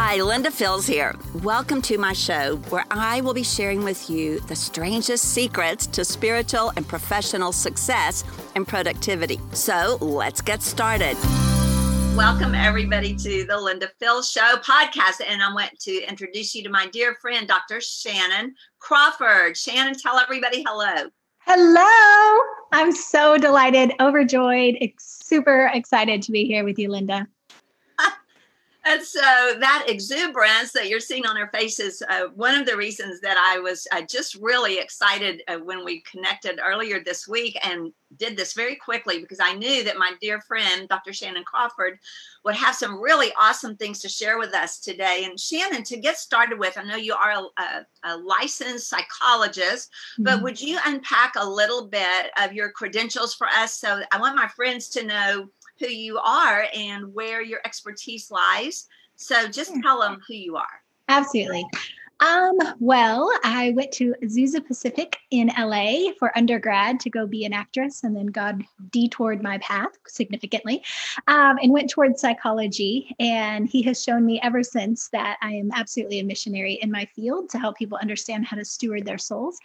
Hi, Linda Fields here. Welcome to my show where I will be sharing with you the strangest secrets to spiritual and professional success and productivity. So let's get started. Welcome, everybody, to the Linda Fields Show podcast. And I want to introduce you to my dear friend, Dr. Shannon Crawford. Shannon, tell everybody hello. Hello. I'm so delighted, overjoyed, super excited to be here with you, Linda. And so that exuberance that you're seeing on our faces, uh, one of the reasons that I was uh, just really excited uh, when we connected earlier this week and did this very quickly because I knew that my dear friend, Dr. Shannon Crawford, would have some really awesome things to share with us today. And Shannon, to get started with, I know you are a, a, a licensed psychologist, mm-hmm. but would you unpack a little bit of your credentials for us? So I want my friends to know who you are and where your expertise lies. So just tell them who you are. Absolutely. Um, well, I went to Azusa Pacific in LA for undergrad to go be an actress, and then God detoured my path significantly um, and went towards psychology. And He has shown me ever since that I am absolutely a missionary in my field to help people understand how to steward their souls,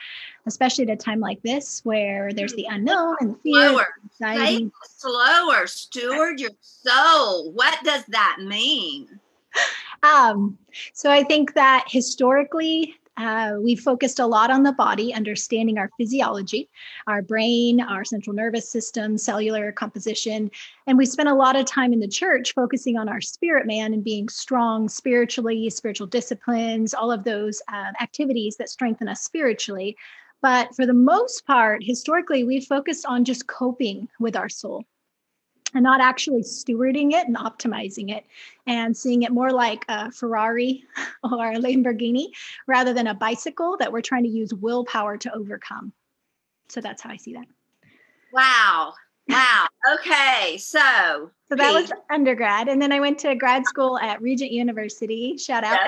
especially at a time like this where there's the unknown and the fear. Slower, anxiety. slower, steward your soul. What does that mean? Um, so I think that historically, uh, we focused a lot on the body, understanding our physiology, our brain, our central nervous system, cellular composition. And we spent a lot of time in the church focusing on our spirit man and being strong spiritually, spiritual disciplines, all of those uh, activities that strengthen us spiritually. But for the most part, historically, we focused on just coping with our soul and not actually stewarding it and optimizing it and seeing it more like a Ferrari or a Lamborghini rather than a bicycle that we're trying to use willpower to overcome. So that's how I see that. Wow. Wow. Okay. So, so that was undergrad. And then I went to grad school at Regent University. Shout out.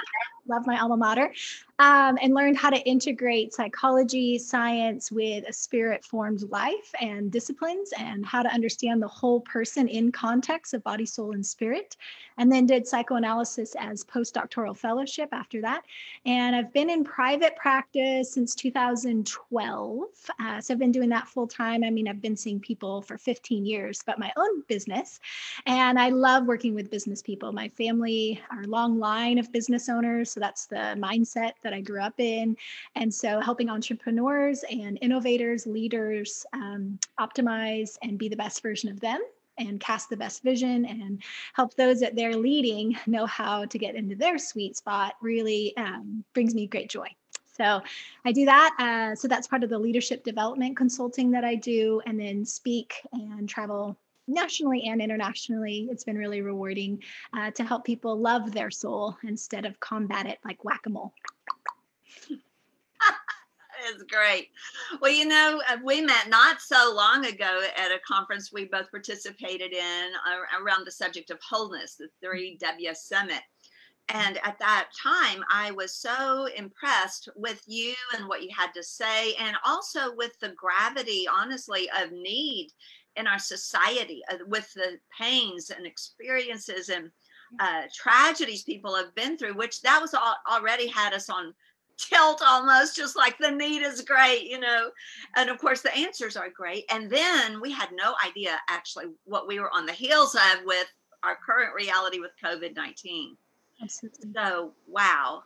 Love my alma mater um, and learned how to integrate psychology, science with a spirit formed life and disciplines, and how to understand the whole person in context of body, soul, and spirit. And then did psychoanalysis as postdoctoral fellowship after that. And I've been in private practice since 2012. Uh, so I've been doing that full time. I mean, I've been seeing people for 15 years, but my own business. And I love working with business people. My family, our long line of business owners. So that's the mindset that I grew up in. And so helping entrepreneurs and innovators, leaders um, optimize and be the best version of them and cast the best vision and help those that they're leading know how to get into their sweet spot really um, brings me great joy. So I do that. Uh, so that's part of the leadership development consulting that I do, and then speak and travel nationally and internationally. It's been really rewarding uh, to help people love their soul instead of combat it like whack a mole. It's great. Well, you know, uh, we met not so long ago at a conference we both participated in uh, around the subject of wholeness, the 3W Summit. And at that time, I was so impressed with you and what you had to say, and also with the gravity, honestly, of need in our society, uh, with the pains and experiences and uh, tragedies people have been through, which that was all, already had us on tilt almost just like the need is great you know? And of course the answers are great. And then we had no idea actually what we were on the heels of with our current reality with covid-19 Absolutely. so wow.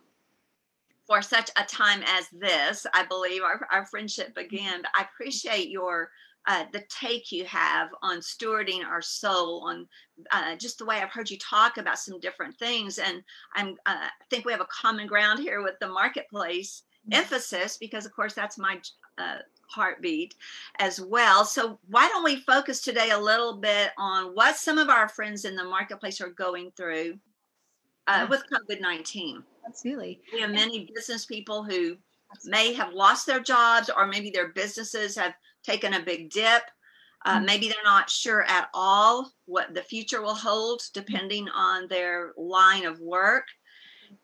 For such a time as this i believe our, our friendship began. I appreciate your uh, the take you have on stewarding our soul, on uh, just the way I've heard you talk about some different things. And I'm, uh, I think we have a common ground here with the marketplace mm-hmm. emphasis, because of course that's my uh, heartbeat as well. So, why don't we focus today a little bit on what some of our friends in the marketplace are going through uh, with COVID 19? Absolutely. We have many business people who may have lost their jobs or maybe their businesses have taken a big dip. Uh, mm-hmm. maybe they're not sure at all what the future will hold, depending on their line of work.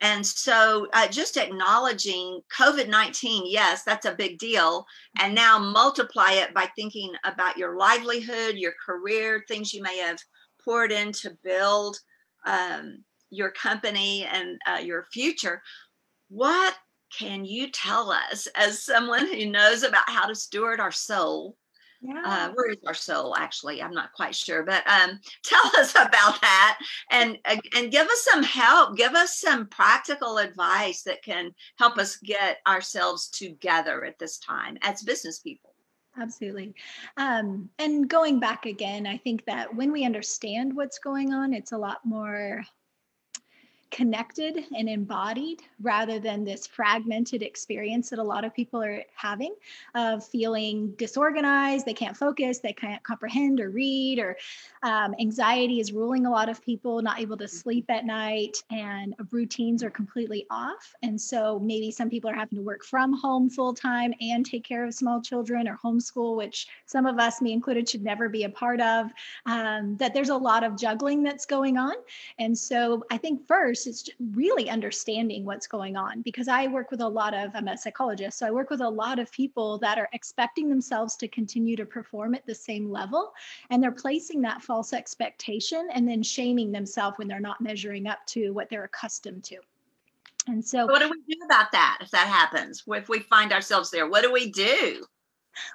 And so, uh, just acknowledging COVID 19, yes, that's a big deal. And now multiply it by thinking about your livelihood, your career, things you may have poured in to build. Um, your company and uh, your future. What can you tell us as someone who knows about how to steward our soul? Yeah. Uh, where is our soul actually? I'm not quite sure, but um, tell us about that and uh, and give us some help. Give us some practical advice that can help us get ourselves together at this time as business people. Absolutely. Um, and going back again, I think that when we understand what's going on, it's a lot more connected and embodied rather than this fragmented experience that a lot of people are having of feeling disorganized they can't focus they can't comprehend or read or um, anxiety is ruling a lot of people not able to sleep at night and routines are completely off. And so maybe some people are having to work from home full time and take care of small children or homeschool which some of us me included should never be a part of um, that there's a lot of juggling that's going on. And so i think first first is really understanding what's going on because I work with a lot of, I'm a psychologist, so I work with a lot of people that are expecting themselves to continue to perform at the same level. And they're placing that false expectation and then shaming themselves when they're not measuring up to what they're accustomed to. And so, what do we do about that if that happens? If we find ourselves there, what do we do?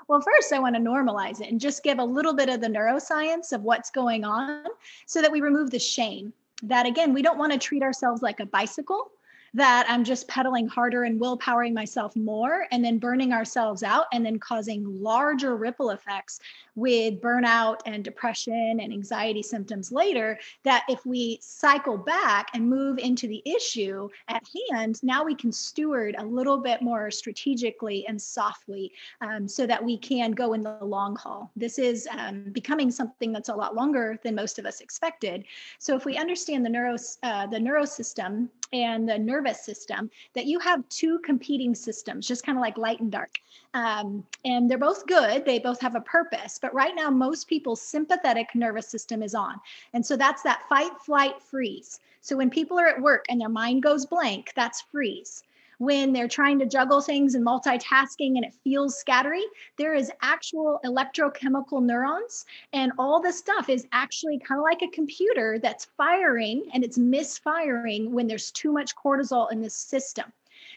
Well, first, I want to normalize it and just give a little bit of the neuroscience of what's going on so that we remove the shame that again, we don't want to treat ourselves like a bicycle that I'm just pedaling harder and willpowering myself more and then burning ourselves out and then causing larger ripple effects with burnout and depression and anxiety symptoms later. That if we cycle back and move into the issue at hand, now we can steward a little bit more strategically and softly um, so that we can go in the long haul. This is um, becoming something that's a lot longer than most of us expected. So if we understand the neuro uh, the neurosystem and the nervous system that you have two competing systems just kind of like light and dark. Um, and they're both good they both have a purpose but right now most people's sympathetic nervous system is on. And so that's that fight flight freeze. So when people are at work and their mind goes blank that's freeze when they're trying to juggle things and multitasking and it feels scattery, there is actual electrochemical neurons. And all this stuff is actually kind of like a computer that's firing and it's misfiring when there's too much cortisol in the system.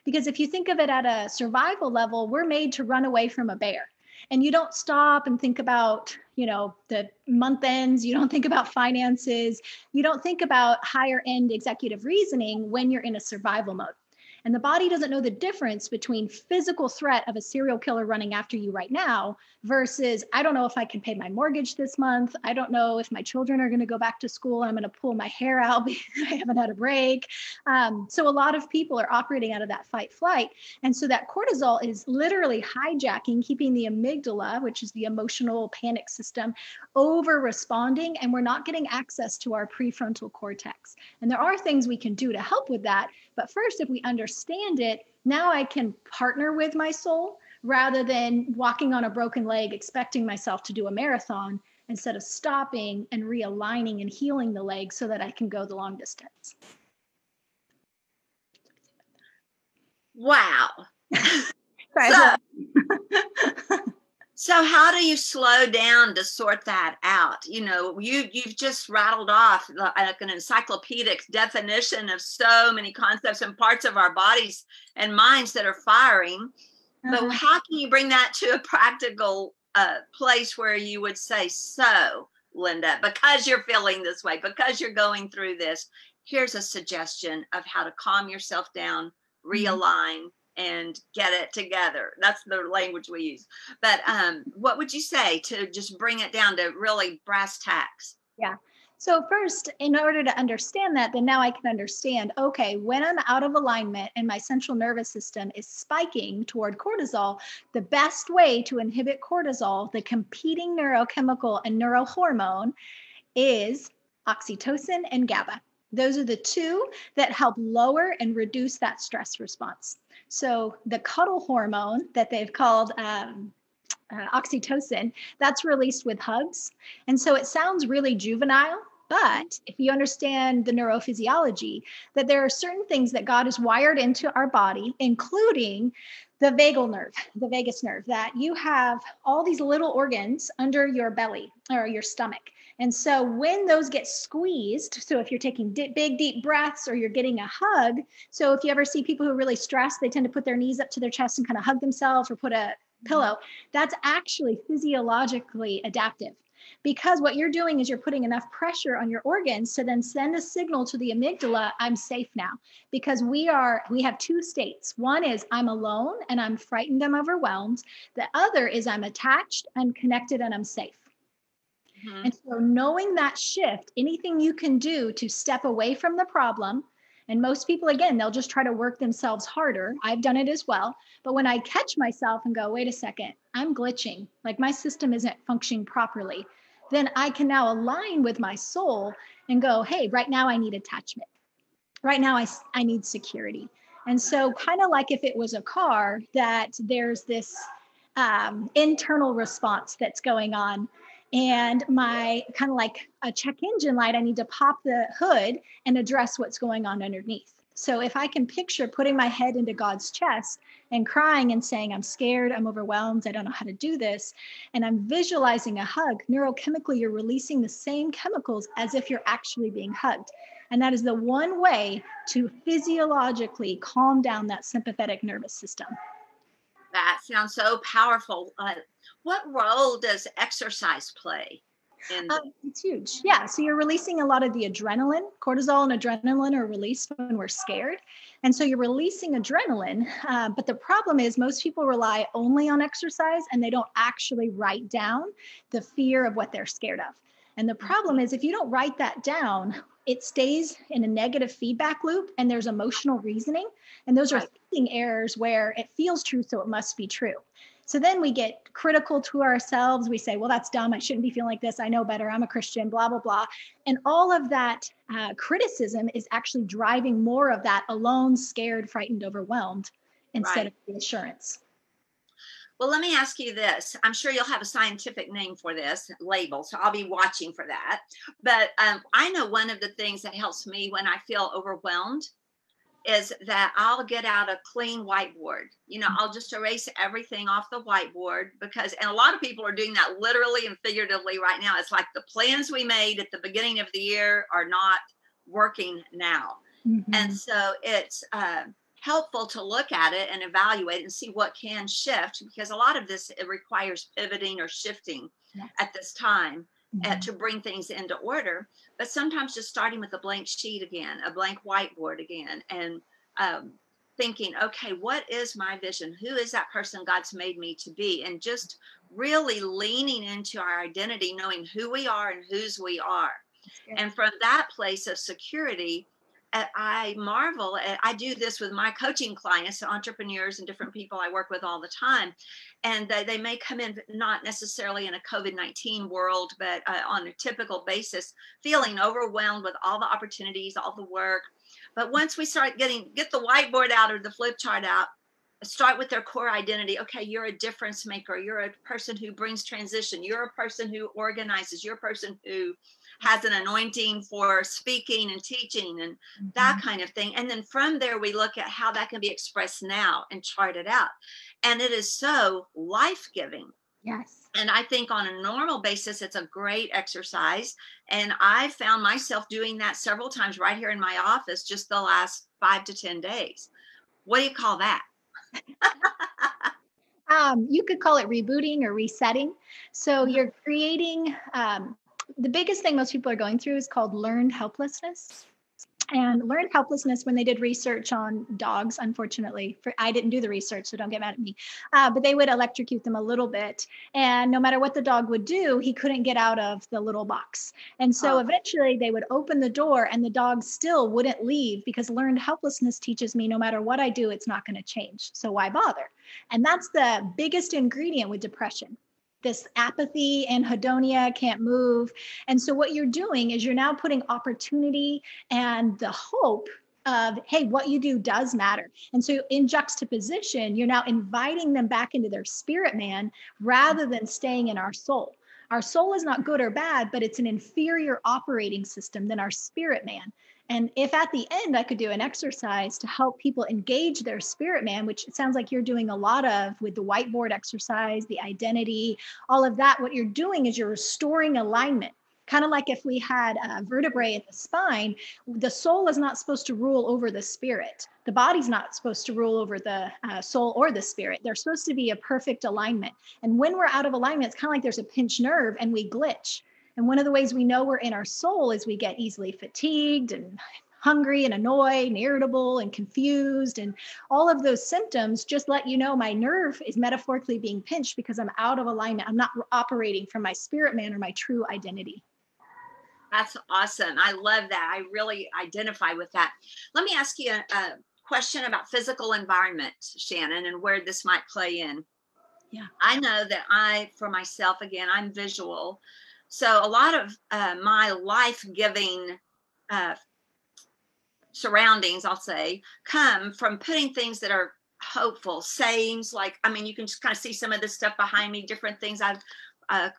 Because if you think of it at a survival level, we're made to run away from a bear and you don't stop and think about you know the month ends you don't think about finances you don't think about higher end executive reasoning when you're in a survival mode and the body doesn't know the difference between physical threat of a serial killer running after you right now versus I don't know if I can pay my mortgage this month. I don't know if my children are going to go back to school. I'm going to pull my hair out because I haven't had a break. Um, so a lot of people are operating out of that fight flight. And so that cortisol is literally hijacking, keeping the amygdala, which is the emotional panic system, over responding. And we're not getting access to our prefrontal cortex. And there are things we can do to help with that. But first, if we understand it, now I can partner with my soul rather than walking on a broken leg, expecting myself to do a marathon instead of stopping and realigning and healing the leg so that I can go the long distance. Wow. so, so how do you slow down to sort that out you know you you've just rattled off like an encyclopedic definition of so many concepts and parts of our bodies and minds that are firing uh-huh. but how can you bring that to a practical uh, place where you would say so linda because you're feeling this way because you're going through this here's a suggestion of how to calm yourself down mm-hmm. realign mm-hmm and get it together. That's the language we use. But um, what would you say to just bring it down to really brass tacks? Yeah. So, first, in order to understand that, then now I can understand okay, when I'm out of alignment and my central nervous system is spiking toward cortisol, the best way to inhibit cortisol, the competing neurochemical and neurohormone, is oxytocin and GABA. Those are the two that help lower and reduce that stress response. So the cuddle hormone that they've called um, uh, oxytocin, that's released with hugs. And so it sounds really juvenile, but if you understand the neurophysiology, that there are certain things that God has wired into our body, including the vagal nerve, the vagus nerve, that you have all these little organs under your belly or your stomach. And so when those get squeezed, so if you're taking di- big, deep breaths or you're getting a hug, so if you ever see people who are really stressed, they tend to put their knees up to their chest and kind of hug themselves or put a mm-hmm. pillow. That's actually physiologically adaptive because what you're doing is you're putting enough pressure on your organs to then send a signal to the amygdala i'm safe now because we are we have two states. One is i'm alone and i'm frightened i'm overwhelmed. The other is i'm attached i'm connected and i'm safe mm-hmm. and so knowing that shift anything you can do to step away from the problem and most people, again, they'll just try to work themselves harder. I've done it as well. But when I catch myself and go, wait a second, I'm glitching, like my system isn't functioning properly, then I can now align with my soul and go, hey, right now I need attachment. Right now I, I need security. And so, kind of like if it was a car, that there's this um, internal response that's going on and my kind of like a check engine light, I need to pop the hood and address what's going on underneath. So if I can picture putting my head into God's chest and crying and saying, I'm scared, I'm overwhelmed, I don't know how to do this, and I'm visualizing a hug, neurochemically, you're releasing the same chemicals as if you're actually being hugged. And that is the one way to physiologically calm down that sympathetic nervous system. That sounds so powerful. Uh, what role does exercise play? In the- uh, it's huge. Yeah. So you're releasing a lot of the adrenaline. Cortisol and adrenaline are released when we're scared. And so you're releasing adrenaline. Uh, but the problem is, most people rely only on exercise and they don't actually write down the fear of what they're scared of. And the problem is, if you don't write that down, it stays in a negative feedback loop and there's emotional reasoning. And those right. are thinking errors where it feels true, so it must be true. So then we get critical to ourselves. We say, well, that's dumb. I shouldn't be feeling like this. I know better. I'm a Christian, blah, blah, blah. And all of that uh, criticism is actually driving more of that alone, scared, frightened, overwhelmed instead right. of reassurance. Well, let me ask you this. I'm sure you'll have a scientific name for this label, so I'll be watching for that. But um, I know one of the things that helps me when I feel overwhelmed is that I'll get out a clean whiteboard. You know, I'll just erase everything off the whiteboard because, and a lot of people are doing that literally and figuratively right now. It's like the plans we made at the beginning of the year are not working now. Mm-hmm. And so it's uh, helpful to look at it and evaluate and see what can shift because a lot of this it requires pivoting or shifting at this time mm-hmm. uh, to bring things into order. But sometimes just starting with a blank sheet again, a blank whiteboard again, and um, thinking, okay, what is my vision? Who is that person God's made me to be? And just really leaning into our identity, knowing who we are and whose we are. And from that place of security, I marvel. I do this with my coaching clients, entrepreneurs, and different people I work with all the time. And they may come in not necessarily in a COVID 19 world, but uh, on a typical basis, feeling overwhelmed with all the opportunities, all the work. But once we start getting, get the whiteboard out or the flip chart out, start with their core identity. Okay, you're a difference maker. You're a person who brings transition. You're a person who organizes. You're a person who has an anointing for speaking and teaching and mm-hmm. that kind of thing. And then from there, we look at how that can be expressed now and chart it out. And it is so life giving. Yes. And I think on a normal basis, it's a great exercise. And I found myself doing that several times right here in my office just the last five to 10 days. What do you call that? um, you could call it rebooting or resetting. So mm-hmm. you're creating um, the biggest thing most people are going through is called learned helplessness. And learned helplessness when they did research on dogs unfortunately for i didn't do the research so don't get mad at me uh, but they would electrocute them a little bit and no matter what the dog would do he couldn't get out of the little box. And so oh. eventually they would open the door and the dog still wouldn't leave because learned helplessness teaches me no matter what i do it's not going to change. So why bother? And that's the biggest ingredient with depression this apathy anhedonia can't move. And so what you're doing is you're now putting opportunity and the hope of hey what you do does matter. And so in juxtaposition you're now inviting them back into their spirit man rather than staying in our soul. Our soul is not good or bad but it's an inferior operating system than our spirit man And if at the end I could do an exercise to help people engage their spirit man, which it sounds like you're doing a lot of with the whiteboard exercise, the identity, all of that, what you're doing is you're restoring alignment. Kind of like if we had a vertebrae in the spine, the soul is not supposed to rule over the spirit. The body's not supposed to rule over the uh, soul or the spirit. They're supposed to be a perfect alignment. And when we're out of alignment, it's kind of like there's a pinched nerve and we glitch. And one of the ways we know we're in our soul is we get easily fatigued and hungry and annoyed and irritable and confused and all of those symptoms just let you know my nerve is metaphorically being pinched because I'm out of alignment. I'm not operating from my spirit man or my true identity. That's awesome. I love that. I really identify with that. Let me ask you a, a question about physical environment, Shannon, and where this might play in. Yeah. I know that I, for myself, again, I'm visual. So a lot of uh, my life giving uh, surroundings, I'll say, come from putting things that are hopeful, sayings like, I mean, you can just kind of see some of this stuff behind me, different things I've uh,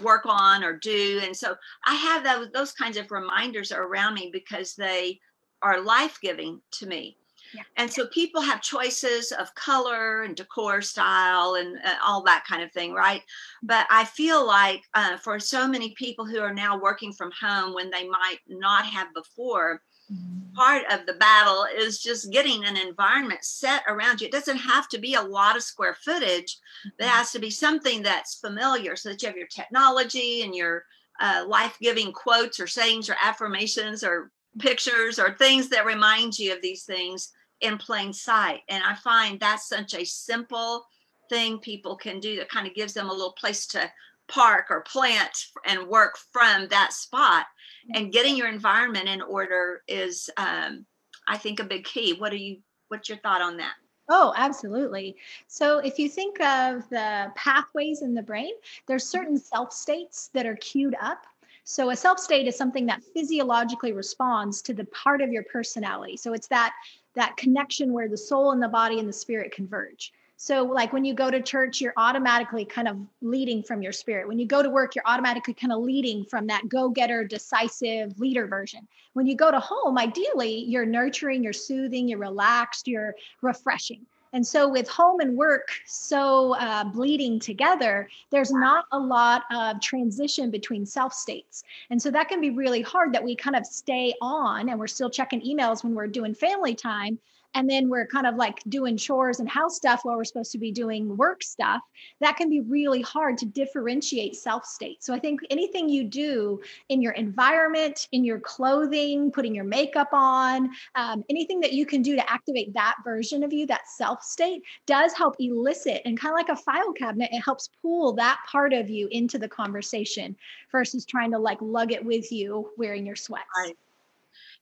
work on or do. And so I have those, those kinds of reminders around me because they are life giving to me. Yeah. And so people have choices of color and decor style and uh, all that kind of thing, right? But I feel like uh, for so many people who are now working from home when they might not have before, mm-hmm. part of the battle is just getting an environment set around you. It doesn't have to be a lot of square footage, mm-hmm. it has to be something that's familiar so that you have your technology and your uh, life giving quotes or sayings or affirmations or pictures or things that remind you of these things in plain sight. And I find that's such a simple thing people can do that kind of gives them a little place to park or plant and work from that spot. And getting your environment in order is, um, I think, a big key. What are you? What's your thought on that? Oh, absolutely. So if you think of the pathways in the brain, there's certain self states that are queued up so a self state is something that physiologically responds to the part of your personality. So it's that that connection where the soul and the body and the spirit converge. So, like when you go to church, you're automatically kind of leading from your spirit. When you go to work, you're automatically kind of leading from that go getter, decisive leader version. When you go to home, ideally, you're nurturing, you're soothing, you're relaxed, you're refreshing. And so, with home and work so uh, bleeding together, there's not a lot of transition between self states. And so, that can be really hard that we kind of stay on and we're still checking emails when we're doing family time and then we're kind of like doing chores and house stuff while we're supposed to be doing work stuff, that can be really hard to differentiate self state. So I think anything you do in your environment, in your clothing, putting your makeup on, um, anything that you can do to activate that version of you, that self state, does help elicit and kind of like a file cabinet, it helps pull that part of you into the conversation versus trying to like lug it with you wearing your sweats. Right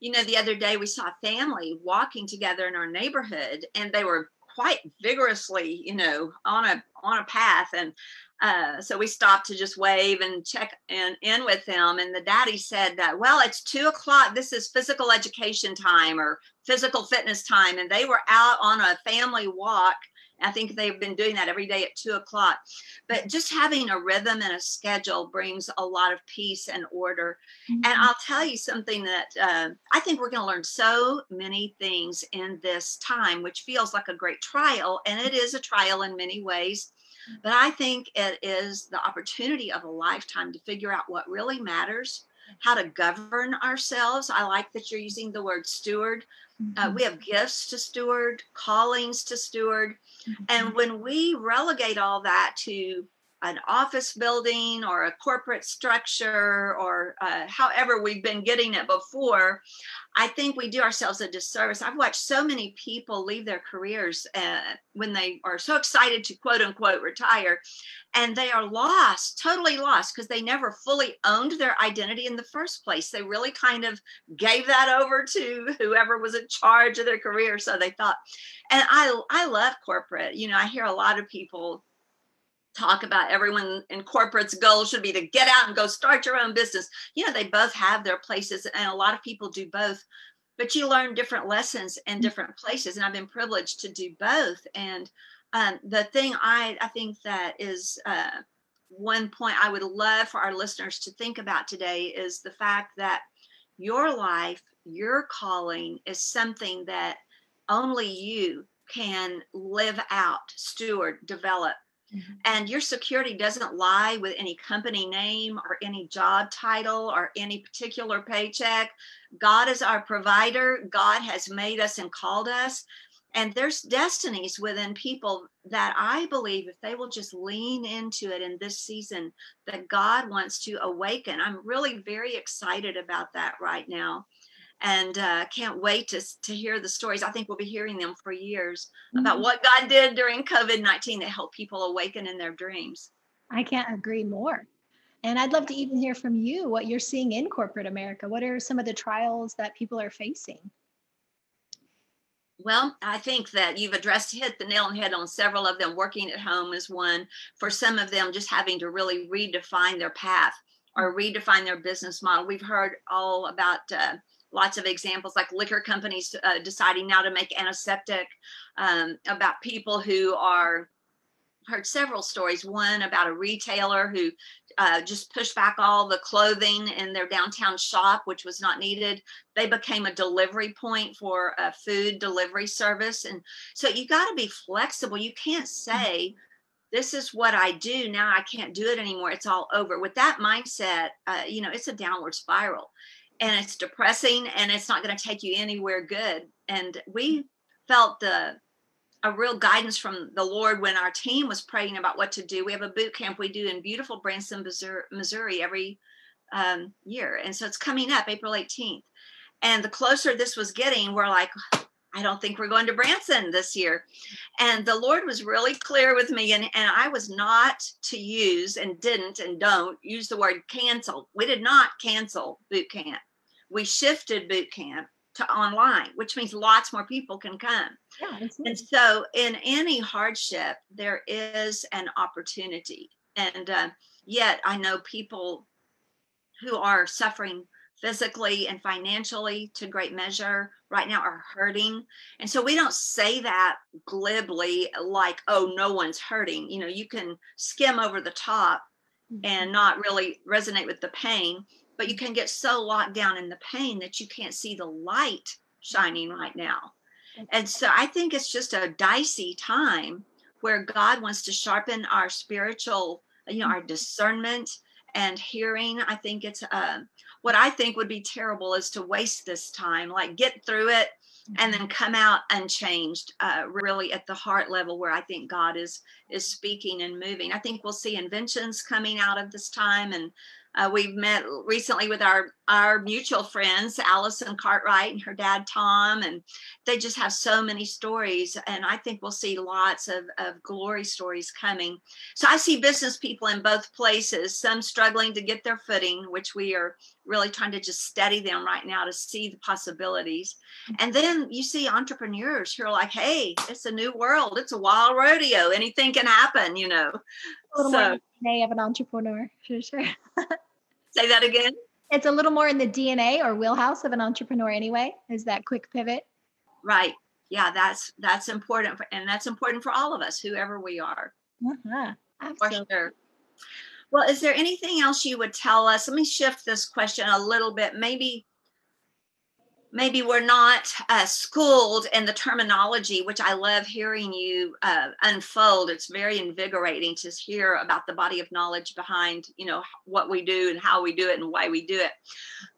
you know, the other day we saw a family walking together in our neighborhood and they were quite vigorously, you know, on a on a path. And uh, so we stopped to just wave and check in, in with them. And the daddy said that, well, it's two o'clock. This is physical education time or physical fitness time. And they were out on a family walk I think they've been doing that every day at two o'clock. But just having a rhythm and a schedule brings a lot of peace and order. Mm-hmm. And I'll tell you something that uh, I think we're going to learn so many things in this time, which feels like a great trial. And it is a trial in many ways. But I think it is the opportunity of a lifetime to figure out what really matters how to govern ourselves. I like that you're using the word steward. Uh, mm-hmm. we have gifts to steward, callings to steward. Mm-hmm. And when we relegate all that to an office building or a corporate structure or uh, however we've been getting it before, I think we do ourselves a disservice. I've watched so many people leave their careers uh, when they are so excited to quote unquote retire, and they are lost, totally lost, because they never fully owned their identity in the first place. They really kind of gave that over to whoever was in charge of their career, so they thought. And I, I love corporate. You know, I hear a lot of people talk about everyone in corporate's goal should be to get out and go start your own business. You know, they both have their places, and a lot of people do both. But you learn different lessons in mm. different places, and I've been privileged to do both. And um, the thing I I think that is uh, one point I would love for our listeners to think about today is the fact that your life your calling is something that only you can live out, steward, develop. Mm-hmm. And your security doesn't lie with any company name or any job title or any particular paycheck. God is our provider. God has made us and called us. And there's destinies within people that I believe if they will just lean into it in this season, that God wants to awaken. I'm really very excited about that right now and uh, can't wait to, to hear the stories. I think we'll be hearing them for years mm-hmm. about what God did during COVID 19 to help people awaken in their dreams. I can't agree more. And I'd love to even hear from you what you're seeing in corporate America. What are some of the trials that people are facing? Well, I think that you've addressed hit the nail on the head on several of them. Working at home is one. For some of them, just having to really redefine their path or redefine their business model. We've heard all about uh, lots of examples like liquor companies uh, deciding now to make antiseptic um, about people who are heard several stories. One about a retailer who uh, just pushed back all the clothing in their downtown shop which was not needed. They became a delivery point for a food delivery service. And so you got to be flexible. You can't say this is what i do. Now i can't do it anymore. It's all over. With that mindset uh, you know it's a downward spiral and it's depressing and it's not going to take you anywhere good and we felt the a real guidance from the lord when our team was praying about what to do we have a boot camp we do in beautiful branson missouri every um, year and so it's coming up april 18th and the closer this was getting we're like I don't think we're going to Branson this year. And the Lord was really clear with me, and, and I was not to use and didn't and don't use the word cancel. We did not cancel boot camp. We shifted boot camp to online, which means lots more people can come. Yeah, and so, in any hardship, there is an opportunity. And uh, yet, I know people who are suffering physically and financially to great measure right now are hurting. And so we don't say that glibly like, oh, no one's hurting. You know, you can skim over the top and mm-hmm. not really resonate with the pain, but you can get so locked down in the pain that you can't see the light shining right now. And so I think it's just a dicey time where God wants to sharpen our spiritual, you know, our discernment and hearing. I think it's uh, what I think would be terrible is to waste this time, like get through it and then mm-hmm. come out unchanged uh, really at the heart level where i think god is is speaking and moving i think we'll see inventions coming out of this time and uh, we've met recently with our our mutual friends, Allison Cartwright and her dad Tom, and they just have so many stories. And I think we'll see lots of, of glory stories coming. So I see business people in both places, some struggling to get their footing, which we are really trying to just steady them right now to see the possibilities. And then you see entrepreneurs who are like, hey, it's a new world, it's a wild rodeo, anything can happen, you know. A little so, more DNA of an entrepreneur, for sure. say that again. It's a little more in the DNA or wheelhouse of an entrepreneur anyway. Is that quick pivot? Right. Yeah, that's that's important, for, and that's important for all of us, whoever we are. Uh-huh. Absolutely. For sure. Well, is there anything else you would tell us? Let me shift this question a little bit. Maybe maybe we're not uh, schooled in the terminology, which I love hearing you uh, unfold. It's very invigorating to hear about the body of knowledge behind, you know, what we do and how we do it and why we do it.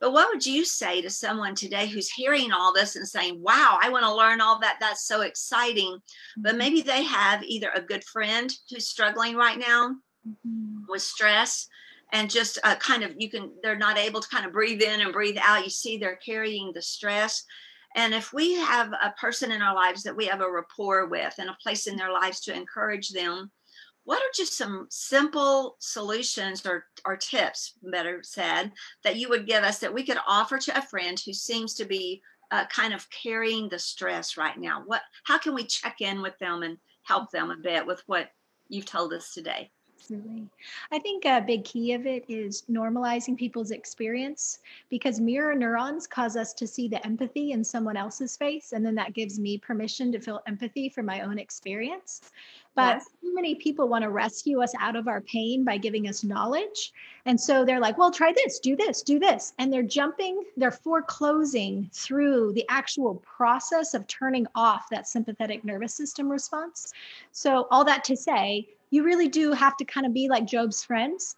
But what would you say to someone today who's hearing all this and saying, "Wow, I want to learn all that. That's so exciting," but mm-hmm. maybe they have either a good friend who's struggling right now mm-hmm. with stress and just uh, kind of you can they're not able to kind of breathe in and breathe out. You see they're carrying the stress. And if we have a person in our lives that we have a rapport with and a place in their lives to encourage them what are just some simple solutions or, or tips better said that you would give us that we could offer to a friend who seems to be uh, kind of carrying the stress right now? What how can we check in with them and help them a bit with what you've told us today Absolutely. I think a big key of it is normalizing people's experience because mirror neurons cause us to see the empathy in someone else's face. And then that gives me permission to feel empathy for my own experience. But yes. too many people want to rescue us out of our pain by giving us knowledge. And so they're like, well, try this, do this, do this. And they're jumping, they're foreclosing through the actual process of turning off that sympathetic nervous system response. So, all that to say, you really do have to kind of be like Job's friends,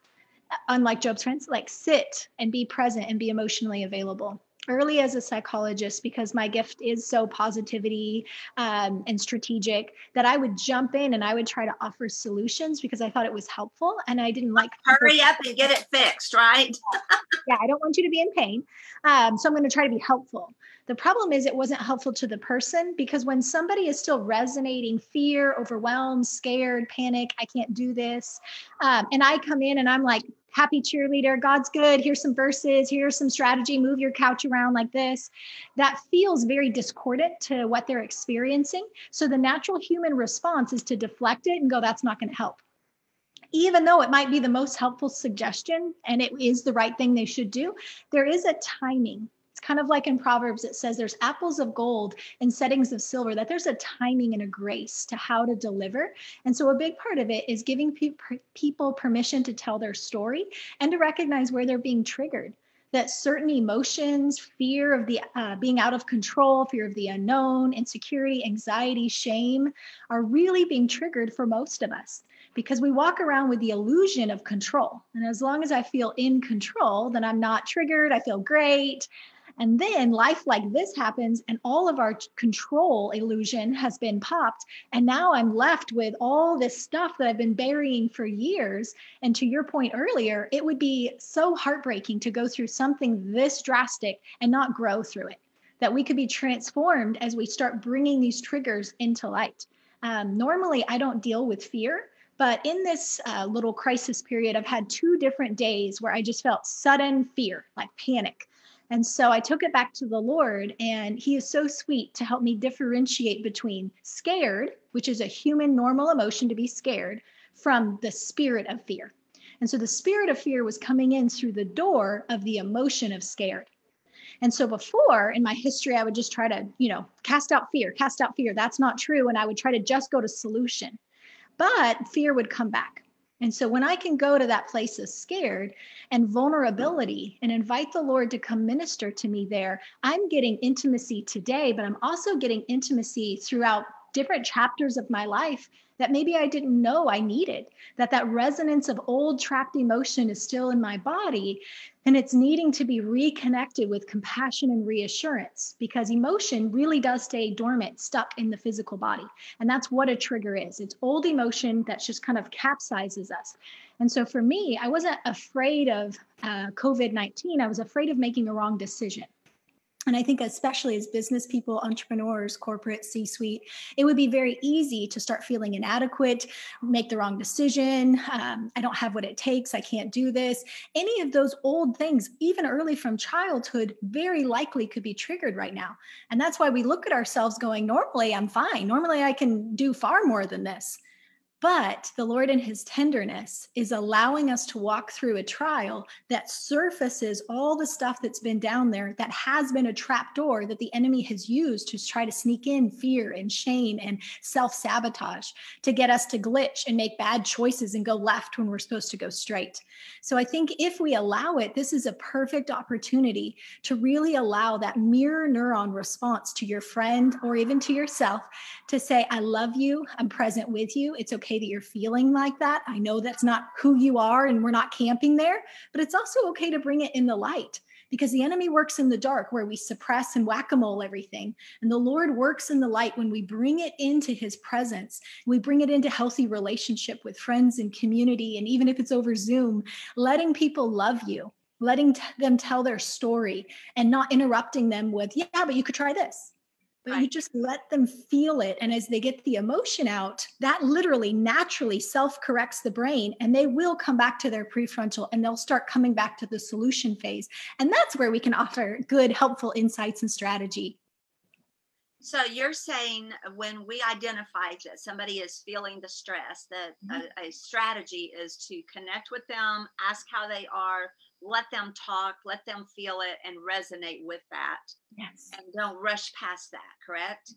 unlike Job's friends, like sit and be present and be emotionally available early as a psychologist because my gift is so positivity um, and strategic that I would jump in and I would try to offer solutions because I thought it was helpful and I didn't like hurry up and get it fixed, right? yeah, I don't want you to be in pain. Um, so I'm going to try to be helpful. The problem is it wasn't helpful to the person because when somebody is still resonating fear, overwhelmed, scared, panic, I can't do this, um, and I come in and I'm like, happy cheerleader, God's good, here's some verses, here's some strategy, move your couch around like this. That feels very discordant to what they're experiencing. So the natural human response is to deflect it and go, that's not going to help. Even though it might be the most helpful suggestion and it is the right thing they should do, there is a timing it's kind of like in Proverbs, it says there's apples of gold and settings of silver, that there's a timing and a grace to how to deliver. And so a big part of it is giving pe- people permission to tell their story and to recognize where they're being triggered that certain emotions, fear of the uh, being out of control, fear of the unknown, insecurity, anxiety, shame, are really being triggered for most of us because we walk around with the illusion of control. And as long as I feel in control, then I'm not triggered. I feel great. And then life like this happens, and all of our control illusion has been popped. And now I'm left with all this stuff that I've been burying for years. And to your point earlier, it would be so heartbreaking to go through something this drastic and not grow through it. That we could be transformed as we start bringing these triggers into light. Um, normally, I don't deal with fear. But in this uh, little crisis period, I've had two different days where I just felt sudden fear, like panic. And so I took it back to the Lord, and He is so sweet to help me differentiate between scared, which is a human normal emotion to be scared, from the spirit of fear. And so the spirit of fear was coming in through the door of the emotion of scared. And so before in my history, I would just try to, you know, cast out fear, cast out fear. That's not true. And I would try to just go to solution. But fear would come back. And so when I can go to that place of scared and vulnerability and invite the Lord to come minister to me there, I'm getting intimacy today, but I'm also getting intimacy throughout different chapters of my life that maybe I didn't know I needed, that that resonance of old trapped emotion is still in my body and it's needing to be reconnected with compassion and reassurance because emotion really does stay dormant, stuck in the physical body. And that's what a trigger is. It's old emotion that just kind of capsizes us. And so for me, I wasn't afraid of uh, COVID 19, I was afraid of making a wrong decision. And I think, especially as business people, entrepreneurs, corporate, C suite, it would be very easy to start feeling inadequate, make the wrong decision. Um, I don't have what it takes. I can't do this. Any of those old things, even early from childhood, very likely could be triggered right now. And that's why we look at ourselves going, normally I'm fine. Normally I can do far more than this. But the Lord, in his tenderness, is allowing us to walk through a trial that surfaces all the stuff that's been down there that has been a trap door that the enemy has used to try to sneak in fear and shame and self sabotage to get us to glitch and make bad choices and go left when we're supposed to go straight. So I think if we allow it, this is a perfect opportunity to really allow that mirror neuron response to your friend or even to yourself to say, I love you, I'm present with you. It's okay okay that you're feeling like that. I know that's not who you are and we're not camping there, but it's also okay to bring it in the light because the enemy works in the dark where we suppress and whack a mole everything. And the Lord works in the light when we bring it into his presence. We bring it into healthy relationship with friends and community. And even if it's over Zoom, letting people love you, letting t- them tell their story and not interrupting them with, yeah, but you could try this but right. you just let them feel it. And as they get the emotion out, that literally naturally self corrects the brain and they will come back to their prefrontal and they'll start coming back to the solution phase. And that's where we can offer good, helpful insights and strategy. So you're saying when we identify that somebody is feeling the stress, that mm-hmm. a, a strategy is to connect with them, ask how they are, let them talk, let them feel it and resonate with that. Yes. And don't rush past that, correct?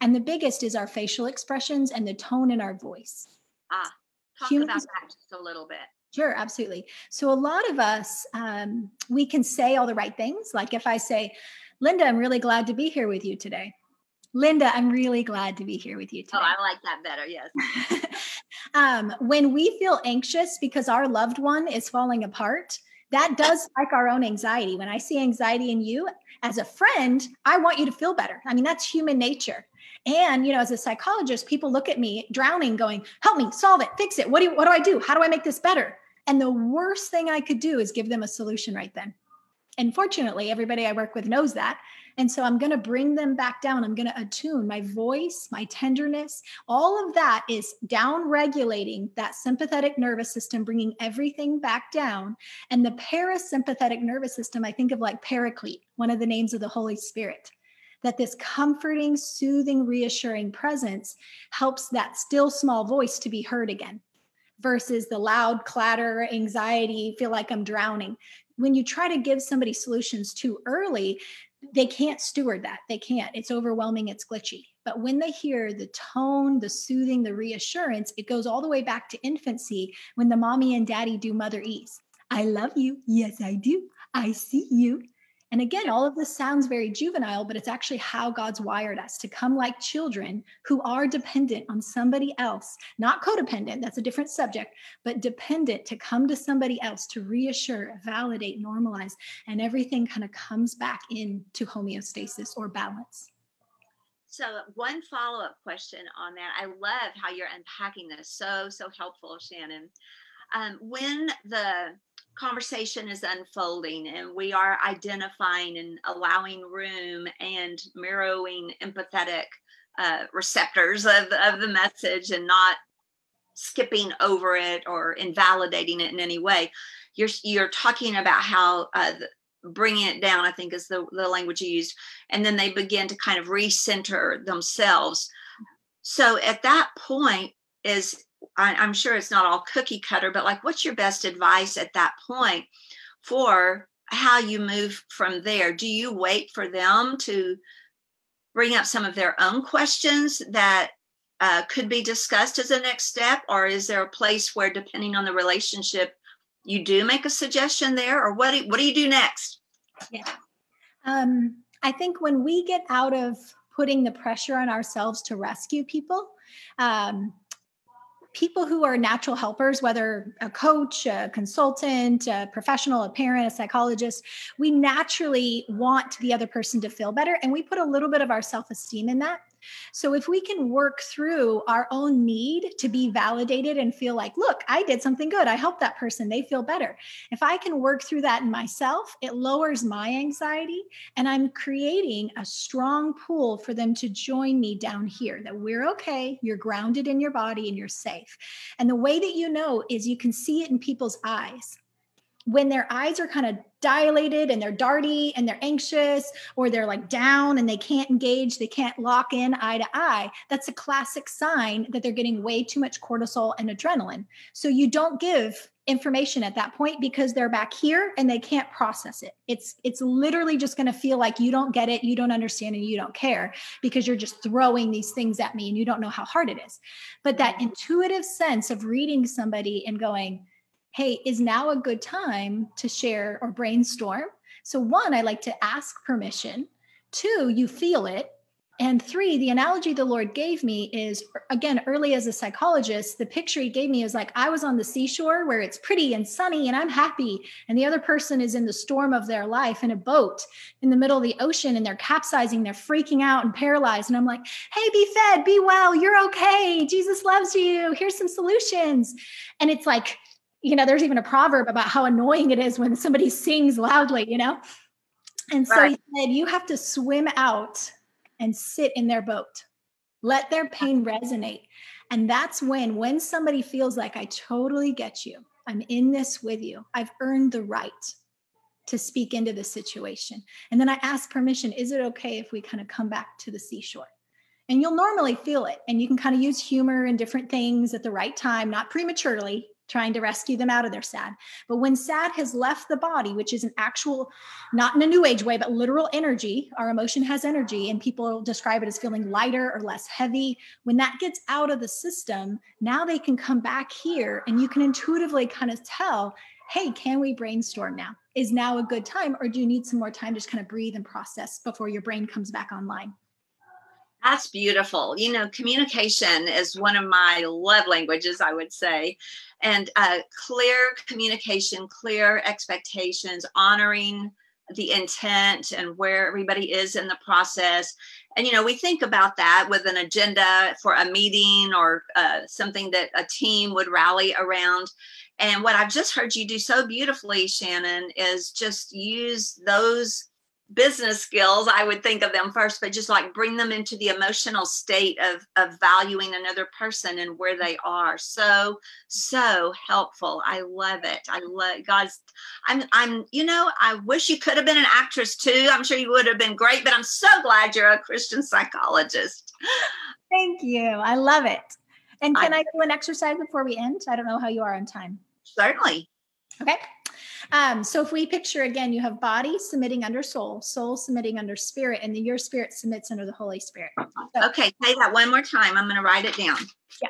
And the biggest is our facial expressions and the tone in our voice. Ah, talk Humans, about that just a little bit. Sure, absolutely. So, a lot of us, um, we can say all the right things. Like if I say, Linda, I'm really glad to be here with you today. Linda, I'm really glad to be here with you today. Oh, I like that better. Yes. um, when we feel anxious because our loved one is falling apart, that does like our own anxiety. When I see anxiety in you as a friend, I want you to feel better. I mean, that's human nature. And you know, as a psychologist, people look at me drowning, going, "Help me, solve it, fix it. What do you, what do I do? How do I make this better?" And the worst thing I could do is give them a solution right then. And fortunately, everybody I work with knows that. And so I'm going to bring them back down. I'm going to attune my voice, my tenderness. All of that is down regulating that sympathetic nervous system, bringing everything back down. And the parasympathetic nervous system, I think of like paraclete, one of the names of the Holy Spirit that this comforting, soothing, reassuring presence helps that still small voice to be heard again versus the loud clatter, anxiety, feel like I'm drowning. When you try to give somebody solutions too early, they can't steward that. They can't. It's overwhelming, it's glitchy. But when they hear the tone, the soothing, the reassurance, it goes all the way back to infancy when the mommy and daddy do motherese. I love you. Yes, I do. I see you. And again, all of this sounds very juvenile, but it's actually how God's wired us to come like children who are dependent on somebody else, not codependent, that's a different subject, but dependent to come to somebody else to reassure, validate, normalize, and everything kind of comes back into homeostasis or balance. So, one follow up question on that. I love how you're unpacking this. So, so helpful, Shannan. Um, when the conversation is unfolding and we are identifying and allowing room and mirroring empathetic uh, receptors of, of the message and not skipping over it or invalidating it in any way. You're you're talking about how uh, bringing it down i think is the, the language you used and then they begin to kind of recenter themselves. So at that point is I, am sure it's not all cookie cutter, but like, what's your best advice at that point for how you move from there? Do you wait for them to bring up some of their own questions that uh, could be discussed as a next step, or is there a place where, depending on the relationship, you do make a suggestion there, or what do, what do you do next? Yeah, um, I think when we get out of putting the pressure on ourselves to rescue people, um, people who are natural helpers, whether a coach, a consultant, a professional, a parent, a psychologist, we naturally want the other person to feel better. And we put a little bit of our self esteem in that. So if we can work through our own need to be validated and feel like, look, I did something good. I helped that person. They feel better. If I can work through that in myself, it lowers my anxiety and I'm creating a strong pull for them to join me down here that we're okay. You're grounded in your body and you're safe. And the way that you know is you can see it in people's eyes when their eyes are kind of dilated and they're darty and they're anxious or they're like down and they can't engage, they can't lock in eye to eye, that's a classic sign that they're getting way too much cortisol and adrenaline. So you don't give information at that point because they're back here and they can't process it. It's it's literally just going to feel like you don't get it, you don't understand and you don't care because you're just throwing these things at me and you don't know how hard it is. But that intuitive sense of reading somebody and going, hey, is now a good time to share or brainstorm? So, one, I like to ask permission. Two, you feel it. And three, the analogy the Lord gave me is again, early as a psychologist, the picture he gave me is like I was on the seashore where it's pretty and sunny and I'm happy. And the other person is in the storm of their life in a boat in the middle of the ocean and they're capsizing, they're freaking out and paralyzed. And I'm like, hey, be fed, be well, you're okay. Jesus loves you. Here's some solutions. And it's like, you know, there's even a proverb about how annoying it is when somebody sings loudly, you know? And so right. he said, you have to swim out and sit in their boat. Let their pain resonate. And that's when, when somebody feels like, I totally get you, I'm in this with you, I've earned the right to speak into the situation. And then I ask permission, is it okay if we kind of come back to the seashore? And you'll normally feel it. And you can kind of use humor and different things at the right time, not prematurely, trying to rescue them out of their sad. But when sad has left the body, which is an actual, not in a new age way, but literal energy, our emotion has energy, and people describe it as feeling lighter or less heavy. When that gets out of the system, now they can come back here and you can intuitively kind of tell hey, can we brainstorm now? Is now a good time, or do you need some more time to just kind of breathe and process before your brain comes back online? That's beautiful. You know, communication is one of my love languages, I would say. And uh, clear communication, clear expectations, honoring the intent and where everybody is in the process. And, you know, we think about that with an agenda for a meeting or uh, something that a team would rally around. And what I've just heard you do so beautifully, Shannan, is just use those business skills i would think of them first but just like bring them into the emotional state of of valuing another person and where they are. So so helpful. I love it. I love god's i'm i'm you know i wish you could have been an actress too. I'm sure you would have been great but i'm so glad you're a christian psychologist. Thank you. I love it. And can I, I do an exercise before we end? I don't know how you are on time. Certainly okay um, so if we picture again, you have body submitting under soul, soul submitting under spirit, and then your spirit submits under the Holy Spirit. So, okay, say that one more time. I'm going to write it down. Yeah.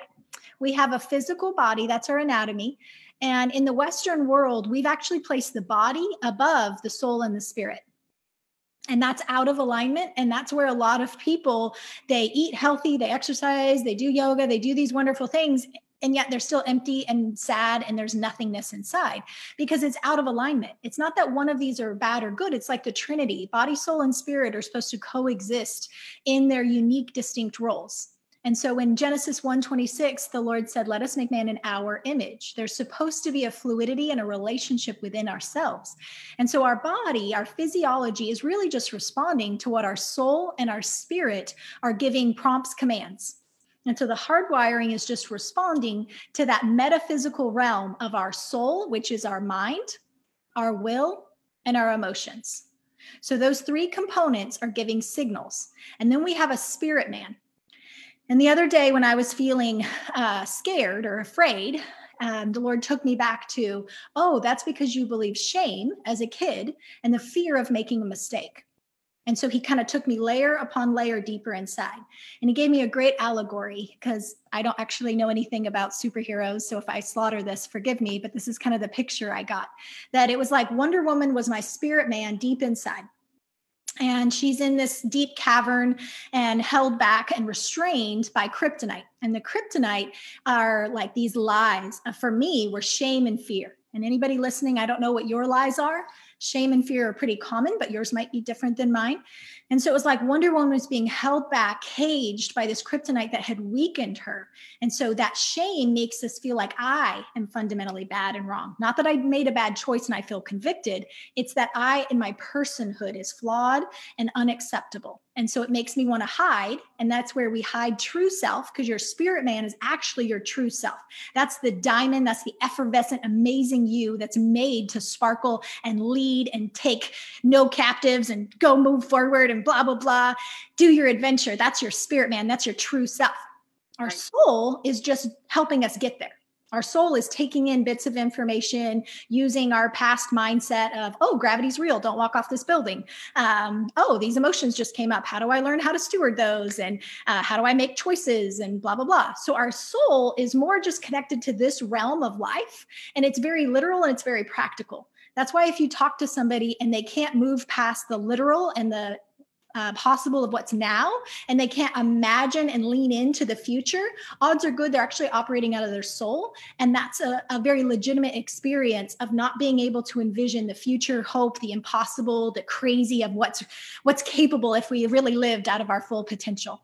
We have a physical body, that's our anatomy. And in the Western world, we've actually placed the body above the soul and the spirit and that's out of alignment and that's where a lot of people they eat healthy they exercise they do yoga they do these wonderful things and yet they're still empty and sad and there's nothingness inside because it's out of alignment. It's not that one of these are bad or good. It's like the trinity. Body soul and spirit are supposed to coexist in their unique distinct roles. And so in genesis 1.26 the lord said let us make man in our image. There's supposed to be a fluidity and a relationship within ourselves. And so our body our physiology is really just responding to what our soul and our spirit are giving prompts commands and so the hardwiring is just responding to that metaphysical realm of our soul, which is our mind, our will, and our emotions. So those three components are giving signals. And then we have a spirit man. And the other day, when I was feeling uh, scared or afraid, um, the Lord took me back to, oh, that's because you believe shame as a kid and the fear of making a mistake. And so he kind of took me layer upon layer deeper inside. And he gave me a great allegory because I don't actually know anything about superheroes. So if I slaughter this, forgive me, but this is kind of the picture I got that it was like Wonder Woman was my spirit man deep inside. And she's in this deep cavern and held back and restrained by kryptonite. And the kryptonite are like these lies uh, for me were shame and fear. And anybody listening, I don't know what your lies are, shame and fear are pretty common, but yours might be different than mine. And so it was like Wonder Woman was being held back, caged by this kryptonite that had weakened her. And so that shame makes us feel like I am fundamentally bad and wrong. Not that I made a bad choice and I feel convicted, it's that I, in my personhood, is flawed and unacceptable. And so it makes me want to hide. And that's where we hide true self because your spirit man is actually your true self. That's the diamond, that's the effervescent, amazing you that's made to sparkle and lead and take no captives and go move forward and blah, blah, blah. Do your adventure. That's your spirit, man. That's your true self. Our soul is just helping us get there. Our soul is taking in bits of information using our past mindset of, oh, gravity's real. Don't walk off this building. Um, oh, these emotions just came up. How do I learn how to steward those? And uh, how do I make choices? And blah, blah, blah. So our soul is more just connected to this realm of life. And it's very literal and it's very practical. That's why if you talk to somebody and they can't move past the literal and the uh, possible of what's now and they can't imagine and lean into the future, odds are good they're actually operating out of their soul. And that's a, a very legitimate experience of not being able to envision the future, hope, the impossible, the crazy of what's what's capable if we really lived out of our full potential.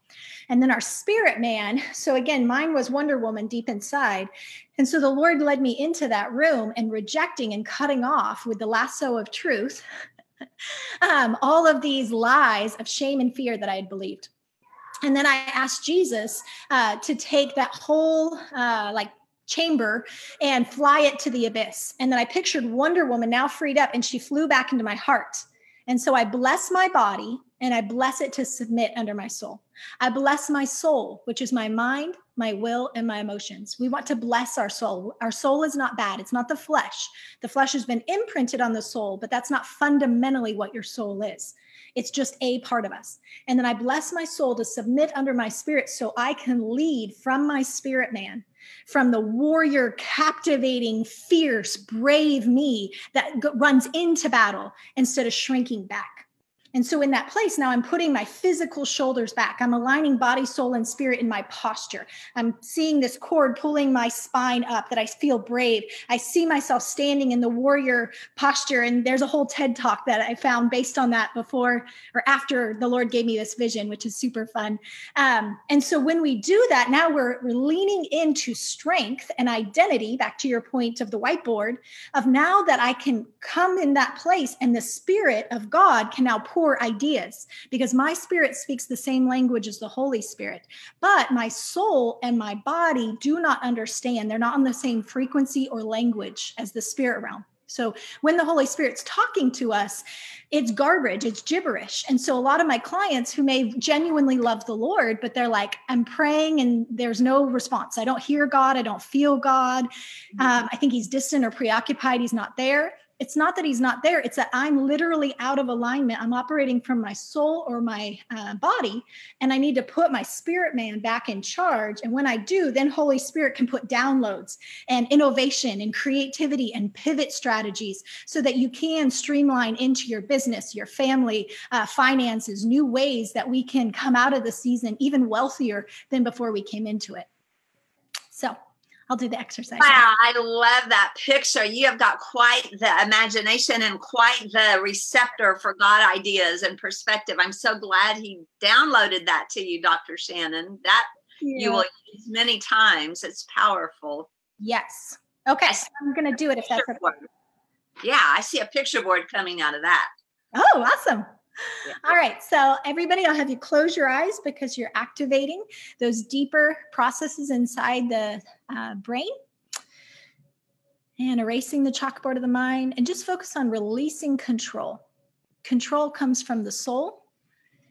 And then our spirit man, so again, mine was Wonder Woman deep inside. And so the Lord led me into that room and rejecting and cutting off with the lasso of truth um, all of these lies of shame and fear that I had believed. And then I asked Jesus uh, to take that whole uh, like chamber and fly it to the abyss. And then I pictured Wonder Woman now freed up and she flew back into my heart. And so I bless my body and I bless it to submit under my soul. I bless my soul, which is my mind, my will, and my emotions. We want to bless our soul. Our soul is not bad, it's not the flesh. The flesh has been imprinted on the soul, but that's not fundamentally what your soul is. It's just a part of us. And then I bless my soul to submit under my spirit so I can lead from my spirit man from the warrior, captivating, fierce, brave me that runs into battle instead of shrinking back. And so, in that place, now I'm putting my physical shoulders back. I'm aligning body, soul, and spirit in my posture. I'm seeing this cord pulling my spine up that I feel brave. I see myself standing in the warrior posture. And there's a whole TED talk that I found based on that before or after the Lord gave me this vision, which is super fun. Um, and so, when we do that, now we're, we're leaning into strength and identity, back to your point of the whiteboard, of now that I can come in that place and the spirit of God can now pour ideas because my spirit speaks the same language as the Holy Spirit. But my soul and my body do not understand. They're not on the same frequency or language as the spirit realm. So when the Holy Spirit's talking to us, it's garbage, it's gibberish. And so a lot of my clients who may genuinely love the Lord, but they're like, I'm praying and there's no response. I don't hear God. I don't feel God. Mm-hmm. Um, I think he's distant or preoccupied. He's not there it's not that he's not there it's that i'm literally out of alignment. I'm operating from my soul or my uh, body and i need to put my spirit man back in charge. And when i do then holy spirit can put downloads and innovation and creativity and pivot strategies so that you can streamline into your business your family uh, finances new ways that we can come out of the season even wealthier than before we came into it. So I'll do the exercise. Wow, I love that picture. You have got quite the imagination and quite the receptor for God ideas and perspective. I'm so glad he downloaded that to you, Dr. Shannan. That yeah. you will use many times. It's powerful. Yes. Okay. So I'm going to do it if that's okay. Yeah, I see a picture board coming out of that. Oh, awesome. All right. So, everybody, I'll have you close your eyes because you're activating those deeper processes inside the uh, brain and erasing the chalkboard of the mind and just focus on releasing control. Control comes from the soul.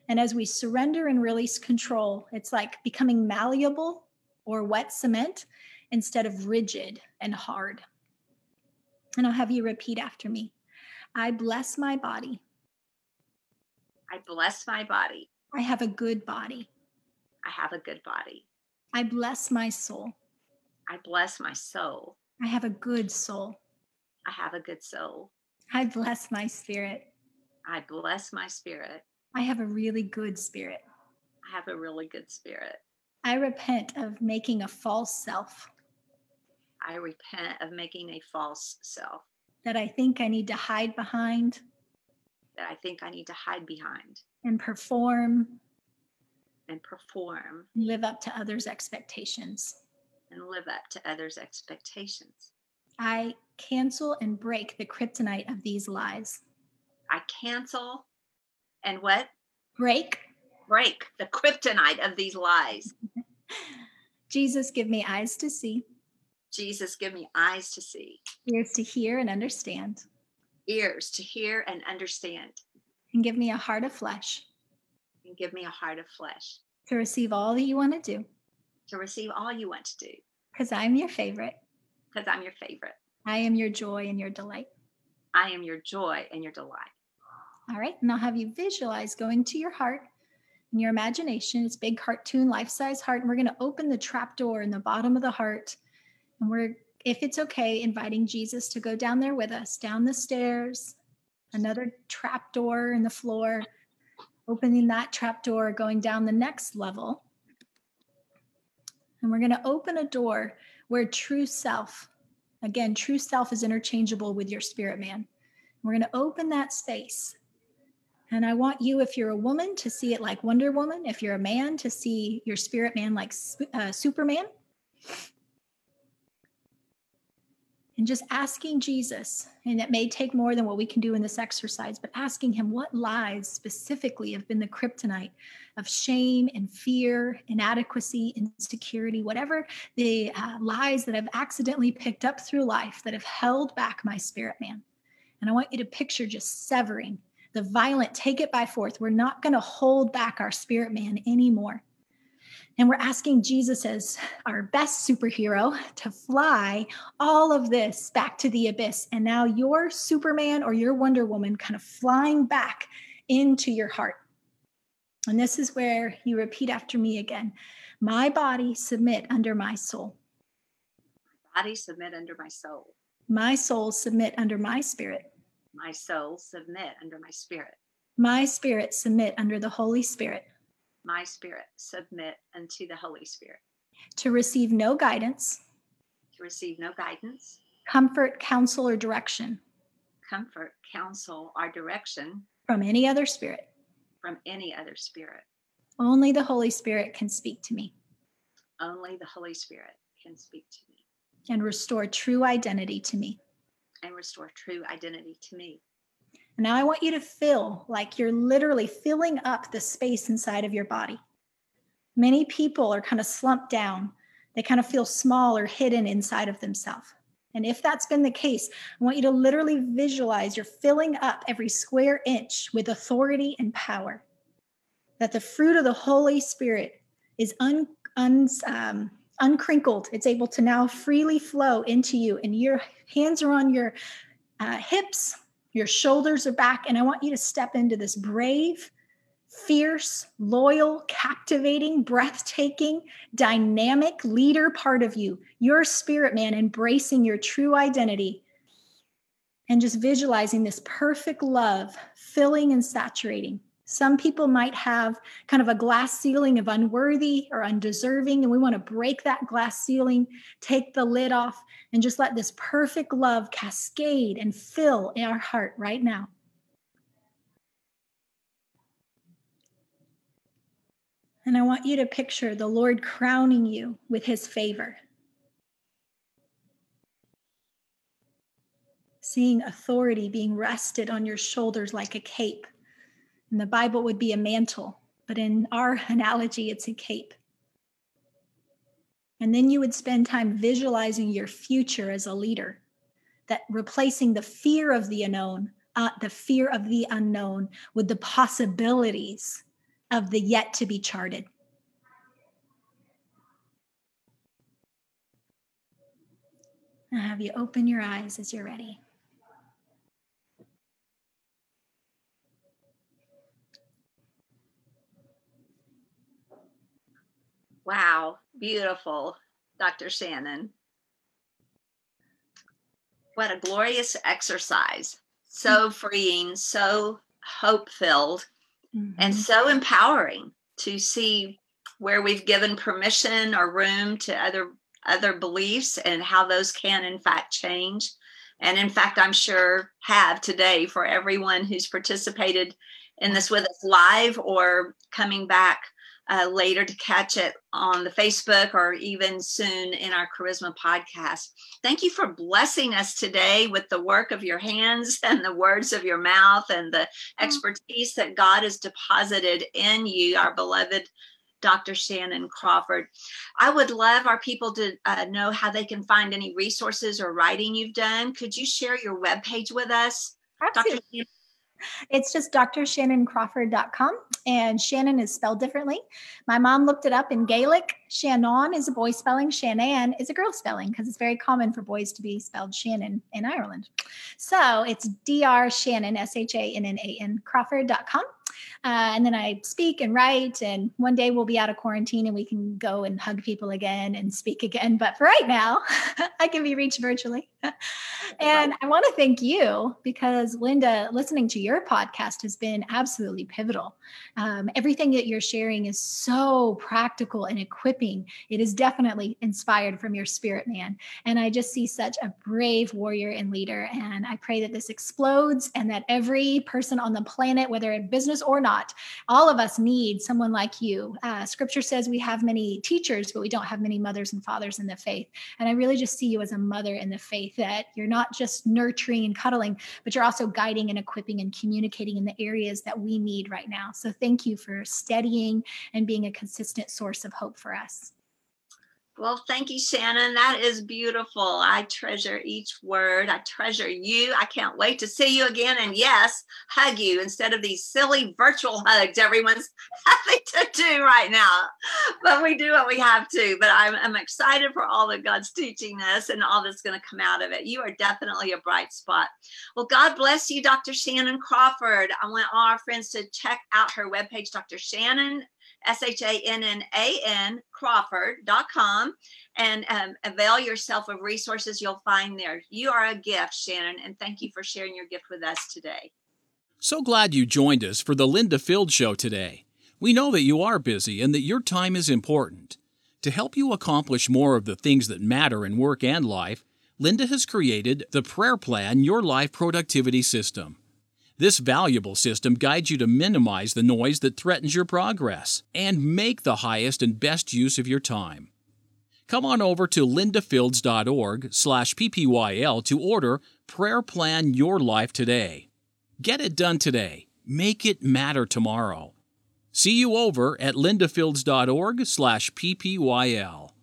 And as we surrender and release control, it's like becoming malleable or wet cement instead of rigid and hard. And I'll have you repeat after me I bless my body I bless my body. I have a good body. I have a good body. I bless my soul. I bless my soul. I have a good soul. I have a good soul. I bless my spirit. I bless my spirit. I have a really good spirit. I have a really good spirit. I repent of making a false self. I repent of making a false self. That I think I need to hide behind that I think I need to hide behind and perform and perform, live up to others' expectations, and live up to others' expectations. I cancel and break the kryptonite of these lies. I cancel and what? Break. Break the kryptonite of these lies. Jesus, give me eyes to see. Jesus, give me eyes to see. Ears to hear and understand ears to hear and understand. And give me a heart of flesh. And give me a heart of flesh. To receive all that you want to do. To receive all you want to do. Because I'm your favorite. Because I'm your favorite. I am your joy and your delight. I am your joy and your delight. All right. And I'll have you visualize going to your heart in your imagination. It's big cartoon, life size heart. And we're going to open the trap door in the bottom of the heart. And we're if it's okay, inviting Jesus to go down there with us, down the stairs, another trap door in the floor, opening that trap door, going down the next level. And we're going to open a door where true self, again, true self is interchangeable with your spirit man. We're going to open that space. And I want you, if you're a woman, to see it like Wonder Woman. If you're a man, to see your spirit man like uh, Superman and just asking Jesus, and it may take more than what we can do in this exercise, but asking Him what lies specifically have been the kryptonite of shame and fear, inadequacy, insecurity, whatever the uh, lies that I've accidentally picked up through life that have held back my spirit man. And I want you to picture just severing the violent take it by force. We're not going to hold back our spirit man anymore. And we're asking Jesus as our best superhero to fly all of this back to the abyss. And now your Superman or your Wonder Woman kind of flying back into your heart. And this is where you repeat after me again My body submit under my soul. My body submit under my soul. My soul submit under my spirit. My soul submit under my spirit. My spirit submit under the Holy Spirit my spirit submit unto the Holy Spirit. To receive no guidance. To receive no guidance. Comfort, counsel, or direction. Comfort, counsel, or direction. From any other spirit. From any other spirit. Only the Holy Spirit can speak to me. Only the Holy Spirit can speak to me. And restore true identity to me. And restore true identity to me. Now I want you to feel like you're literally filling up the space inside of your body. Many people are kind of slumped down. They kind of feel small or hidden inside of themselves. And if that's been the case, I want you to literally visualize you're filling up every square inch with authority and power. That the fruit of the Holy Spirit is un, un, um, uncrinkled. It's able to now freely flow into you, and your hands are on your uh, hips, your shoulders are back, and I want you to step into this brave, fierce, loyal, captivating, breathtaking, dynamic leader part of you, your spirit man, embracing your true identity and just visualizing this perfect love filling and saturating some people might have kind of a glass ceiling of unworthy or undeserving, and we want to break that glass ceiling, take the lid off, and just let this perfect love cascade and fill in our heart right now. And I want you to picture the Lord crowning you with his favor. Seeing authority being rested on your shoulders like a cape in the Bible would be a mantle, but in our analogy, it's a cape. And then you would spend time visualizing your future as a leader, that replacing the fear of the unknown, uh, the fear of the unknown, with the possibilities of the yet to be charted. I'll have you open your eyes as you're ready. Wow, beautiful, Dr. Shannan. What a glorious exercise. So mm-hmm. freeing, so hope filled, mm-hmm. and so empowering to see where we've given permission or room to other other beliefs and how those can in fact change and in fact i'm sure have today for everyone who's participated in this with us live or coming back uh, later to catch it on the Facebook or even soon in our Charisma podcast. Thank you for blessing us today with the work of your hands and the words of your mouth and the mm. expertise that God has deposited in you, our beloved Dr. Shannan Crawford. I would love our people to uh, know how they can find any resources or writing you've done. Could you share your webpage with us? Absolutely. It's just drshannancrawford.com, and Shannan is spelled differently. My mom looked it up in Gaelic. Shannon is a boy spelling, Shannan is a girl spelling because it's very common for boys to be spelled Shannon in Ireland. So it's dr Shannan, S H A N N A N, Crawford.com. Uh, and then I speak and write. And one day we'll be out of quarantine and we can go and hug people again and speak again. But for right now, I can be reached virtually. and I want to thank you because, Linda, listening to your podcast has been absolutely pivotal. Um, everything that you're sharing is so practical and equipping. It is definitely inspired from your spirit, man. And I just see such a brave warrior and leader. And I pray that this explodes and that every person on the planet, whether in business or not, all of us need someone like you. Uh, scripture says we have many teachers, but we don't have many mothers and fathers in the faith. And I really just see you as a mother in the faith that you're not just nurturing and cuddling, but you're also guiding and equipping and communicating in the areas that we need right now. So thank you for steadying and being a consistent source of hope for us. Well, thank you, Shannan. That is beautiful. I treasure each word. I treasure you. I can't wait to see you again. And yes, hug you instead of these silly virtual hugs everyone's having to do right now. But we do what we have to. But I'm, I'm excited for all that God's teaching us and all that's going to come out of it. You are definitely a bright spot. Well, God bless you, Dr. Shannan Crawford. I want all our friends to check out her webpage, Dr. Shannan S H A N N A N Crawford.com and um, avail yourself of resources you'll find there. You are a gift, Shannan, and thank you for sharing your gift with us today. So glad you joined us for the Linda Field Show today. We know that you are busy and that your time is important. To help you accomplish more of the things that matter in work and life, Linda has created the Prayer Plan Your Life Productivity System. This valuable system guides you to minimize the noise that threatens your progress and make the highest and best use of your time. Come on over to lindafields.org slash ppyl to order Prayer Plan Your Life today. Get it done today. Make it matter tomorrow. See you over at lindafields.org slash ppyl.